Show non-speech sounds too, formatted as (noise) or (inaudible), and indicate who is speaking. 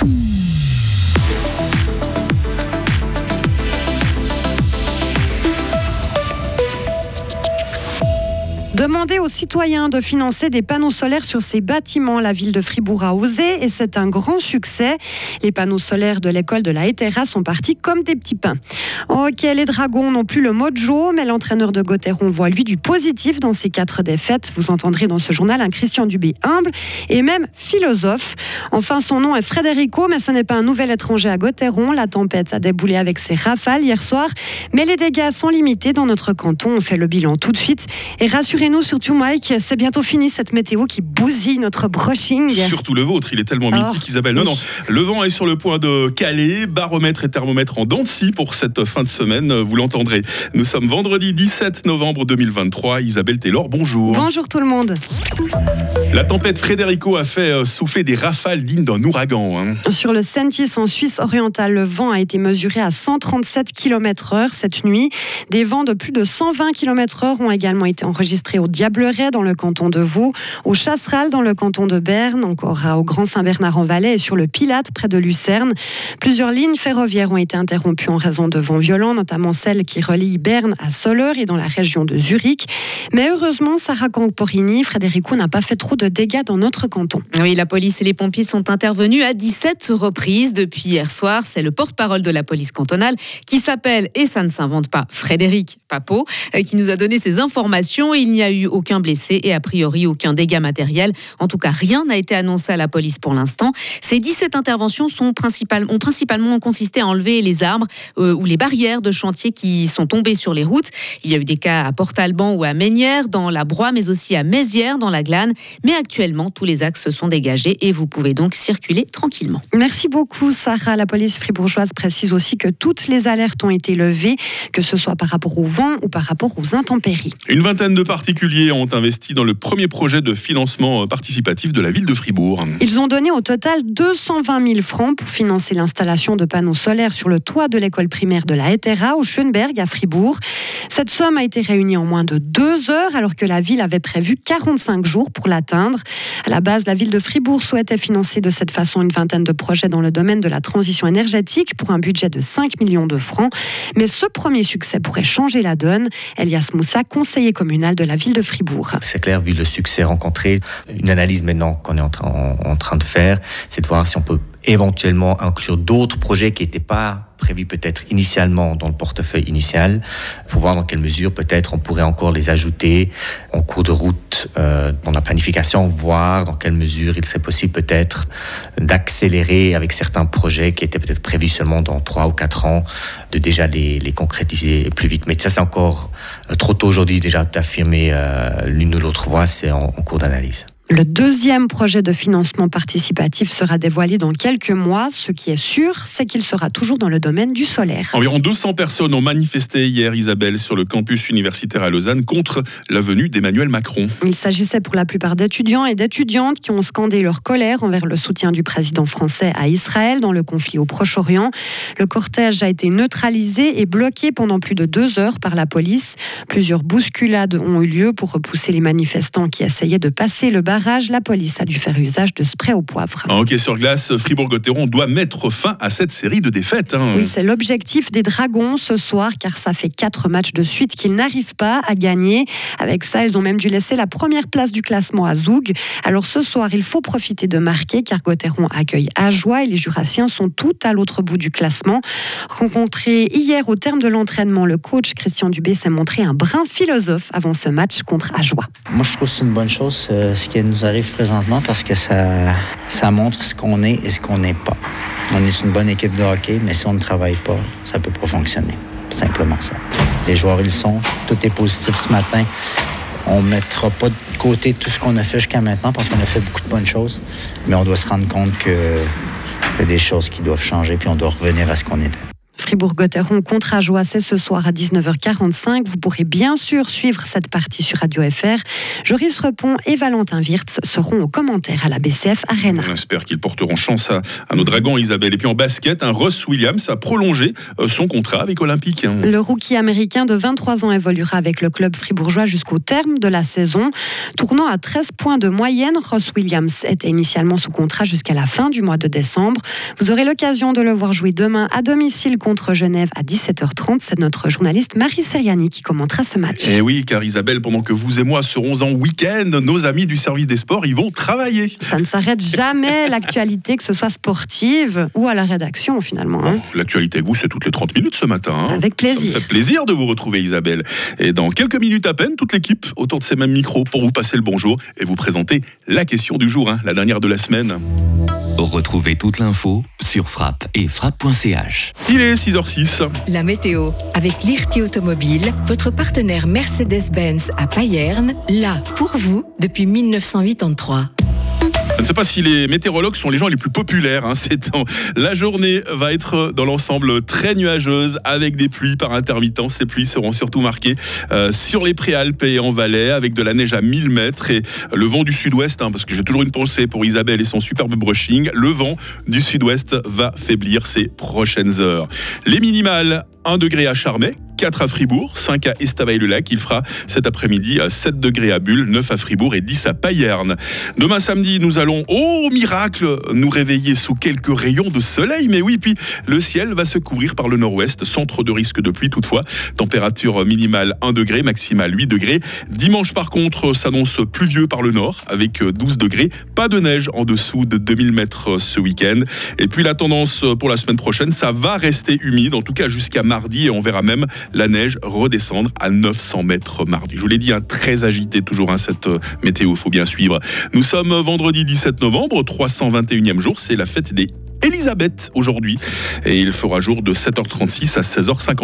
Speaker 1: Mm-hmm. Demander aux citoyens de financer des panneaux solaires sur ces bâtiments, la ville de Fribourg a osé et c'est un grand succès. Les panneaux solaires de l'école de la Hétéra sont partis comme des petits pains. Ok, les dragons n'ont plus le mojo, mais l'entraîneur de Gauthieron voit lui du positif dans ces quatre défaites. Vous entendrez dans ce journal un Christian Dubé humble et même philosophe. Enfin, son nom est Frédérico, mais ce n'est pas un nouvel étranger à Gauthieron. La tempête a déboulé avec ses rafales hier soir, mais les dégâts sont limités dans notre canton. On fait le bilan tout de suite et rassurez nous surtout, Mike, c'est bientôt fini cette météo qui bousille notre brushing.
Speaker 2: Surtout le vôtre, il est tellement mythique, oh, Isabelle. Non, non, le vent est sur le point de caler, baromètre et thermomètre en dents pour cette fin de semaine, vous l'entendrez. Nous sommes vendredi 17 novembre 2023. Isabelle Taylor, bonjour.
Speaker 1: Bonjour tout le monde.
Speaker 2: La tempête Frédérico a fait euh, souffler des rafales dignes d'un ouragan. Hein.
Speaker 1: Sur le Sentis en Suisse orientale, le vent a été mesuré à 137 km/h cette nuit. Des vents de plus de 120 km/h ont également été enregistrés au Diableret dans le canton de Vaud, au Chasseral dans le canton de Berne, encore au Grand Saint-Bernard-en-Valais et sur le Pilate près de Lucerne. Plusieurs lignes ferroviaires ont été interrompues en raison de vents violents, notamment celle qui relie Berne à Soleure et dans la région de Zurich. Mais heureusement, Sarah Camporini, Frédérico n'a pas fait trop de dégâts dans notre canton.
Speaker 3: Oui, la police et les pompiers sont intervenus à 17 reprises depuis hier soir. C'est le porte-parole de la police cantonale qui s'appelle, et ça ne s'invente pas, Frédéric Papo, euh, qui nous a donné ces informations. Il n'y a eu aucun blessé et a priori aucun dégât matériel. En tout cas, rien n'a été annoncé à la police pour l'instant. Ces 17 interventions sont ont principalement consisté à enlever les arbres euh, ou les barrières de chantier qui sont tombées sur les routes. Il y a eu des cas à Port-Alban ou à Ménières, dans la Broye, mais aussi à Mézières, dans la Glane. Mais actuellement, tous les axes sont dégagés et vous pouvez donc circuler tranquillement.
Speaker 1: Merci beaucoup, Sarah. La police fribourgeoise précise aussi que toutes les alertes ont été levées, que ce soit par rapport au vent ou par rapport aux intempéries.
Speaker 2: Une vingtaine de particuliers ont investi dans le premier projet de financement participatif de la ville de Fribourg.
Speaker 1: Ils ont donné au total 220 000 francs pour financer l'installation de panneaux solaires sur le toit de l'école primaire de la Hétéra au Schönberg à Fribourg. Cette somme a été réunie en moins de deux heures alors que la ville avait prévu 45 jours pour l'atteindre. À la base, la ville de Fribourg souhaitait financer de cette façon une vingtaine de projets dans le domaine de la transition énergétique pour un budget de 5 millions de francs. Mais ce premier succès pourrait changer la donne. Elias Moussa, conseiller communal de la ville de Fribourg.
Speaker 4: C'est clair, vu le succès rencontré, une analyse maintenant qu'on est en train de faire, c'est de voir si on peut éventuellement inclure d'autres projets qui n'étaient pas prévus peut-être initialement dans le portefeuille initial, pour voir dans quelle mesure peut-être on pourrait encore les ajouter en cours de route euh, dans la planification, voir dans quelle mesure il serait possible peut-être d'accélérer avec certains projets qui étaient peut-être prévus seulement dans trois ou quatre ans, de déjà les, les concrétiser plus vite. Mais ça, c'est encore euh, trop tôt aujourd'hui déjà d'affirmer euh, l'une ou l'autre voie, c'est en cours d'analyse.
Speaker 1: Le deuxième projet de financement participatif sera dévoilé dans quelques mois. Ce qui est sûr, c'est qu'il sera toujours dans le domaine du solaire.
Speaker 2: Environ 200 personnes ont manifesté hier, Isabelle, sur le campus universitaire à Lausanne contre la venue d'Emmanuel Macron.
Speaker 1: Il s'agissait pour la plupart d'étudiants et d'étudiantes qui ont scandé leur colère envers le soutien du président français à Israël dans le conflit au Proche-Orient. Le cortège a été neutralisé et bloqué pendant plus de deux heures par la police. Plusieurs bousculades ont eu lieu pour repousser les manifestants qui essayaient de passer le bar la police a dû faire usage de spray au poivre.
Speaker 2: En hockey sur glace, Fribourg-Gotteron doit mettre fin à cette série de défaites. Hein.
Speaker 1: Oui, c'est l'objectif des Dragons ce soir, car ça fait quatre matchs de suite qu'ils n'arrivent pas à gagner. Avec ça, ils ont même dû laisser la première place du classement à Zoug. Alors ce soir, il faut profiter de marquer, car Gotteron accueille Ajoie et les Jurassiens sont tout à l'autre bout du classement. Rencontré hier au terme de l'entraînement, le coach Christian Dubé s'est montré un brin philosophe avant ce match contre Ajoie.
Speaker 5: Moi, je trouve que c'est une bonne chose, euh, ce qui nous arrive présentement parce que ça, ça montre ce qu'on est et ce qu'on n'est pas. On est une bonne équipe de hockey, mais si on ne travaille pas, ça ne peut pas fonctionner. Simplement ça. Les joueurs, ils sont. Tout est positif ce matin. On ne mettra pas de côté tout ce qu'on a fait jusqu'à maintenant parce qu'on a fait beaucoup de bonnes choses, mais on doit se rendre compte qu'il y a des choses qui doivent changer puis on doit revenir à ce qu'on était.
Speaker 1: Fribourg-Gotteron contre c'est ce soir à 19h45. Vous pourrez bien sûr suivre cette partie sur Radio FR. Joris Repon et Valentin Wirtz seront aux commentaires à la BCF Arena.
Speaker 2: On espère qu'ils porteront chance à, nos dragons, Isabelle. Et puis en basket, un Ross Williams a prolongé euh, son contrat avec Olympique.
Speaker 1: Le rookie américain de 23 ans évoluera avec le club fribourgeois jusqu'au terme de la saison. Tournant à 13 points de moyenne, Ross Williams était initialement sous contrat jusqu'à la fin du mois de décembre. Vous aurez l'occasion de le voir jouer demain à domicile contre Genève à 17h30. C'est notre journaliste Marie Seriani qui commentera ce match.
Speaker 2: Et eh oui, car Isabelle, pendant que vous et moi serons en week-end, nos amis du service des sports, ils vont travailler.
Speaker 1: Ça ne s'arrête jamais, (laughs) l'actualité, que ce soit sportive ou à la rédaction finalement. Hein.
Speaker 2: L'actualité, vous, c'est toutes les 30 minutes ce matin. Hein.
Speaker 1: Avec plaisir.
Speaker 2: Ça me fait plaisir de vous retrouver Isabelle. Et dans quelques minutes à peine, toute l'équipe autour de ces mêmes micros pour vous passer le bonjour et vous présenter la question du jour, hein, la dernière de la semaine.
Speaker 6: Retrouvez toute l'info sur frappe et frappe.ch.
Speaker 2: Il est 6h06.
Speaker 7: La météo avec l'IRT Automobile, votre partenaire Mercedes-Benz à Payerne, là pour vous depuis 1983.
Speaker 2: Je ne sais pas si les météorologues sont les gens les plus populaires. Hein, La journée va être dans l'ensemble très nuageuse avec des pluies par intermittence. Ces pluies seront surtout marquées euh, sur les préalpes et en Valais avec de la neige à 1000 mètres et le vent du sud-ouest, hein, parce que j'ai toujours une pensée pour Isabelle et son superbe brushing. Le vent du sud-ouest va faiblir ces prochaines heures. Les minimales 1 degré à Charmey, 4 à Fribourg, 5 à Estavayer-le-Lac. Il fera cet après-midi à 7 degrés à Bulle, 9 à Fribourg et 10 à Payerne. Demain samedi, nous allons, oh miracle, nous réveiller sous quelques rayons de soleil. Mais oui, puis le ciel va se couvrir par le nord-ouest, centre de risque de pluie toutefois. Température minimale 1 degré, maximale 8 degrés. Dimanche par contre s'annonce pluvieux par le nord avec 12 degrés. Pas de neige en dessous de 2000 mètres ce week-end. Et puis la tendance pour la semaine prochaine, ça va rester humide, en tout cas jusqu'à mardi et on verra même la neige redescendre à 900 mètres mardi. Je vous l'ai dit, hein, très agité toujours hein, cette euh, météo, faut bien suivre. Nous sommes vendredi 17 novembre, 321e jour, c'est la fête des Elisabeth aujourd'hui et il fera jour de 7h36 à 16h55.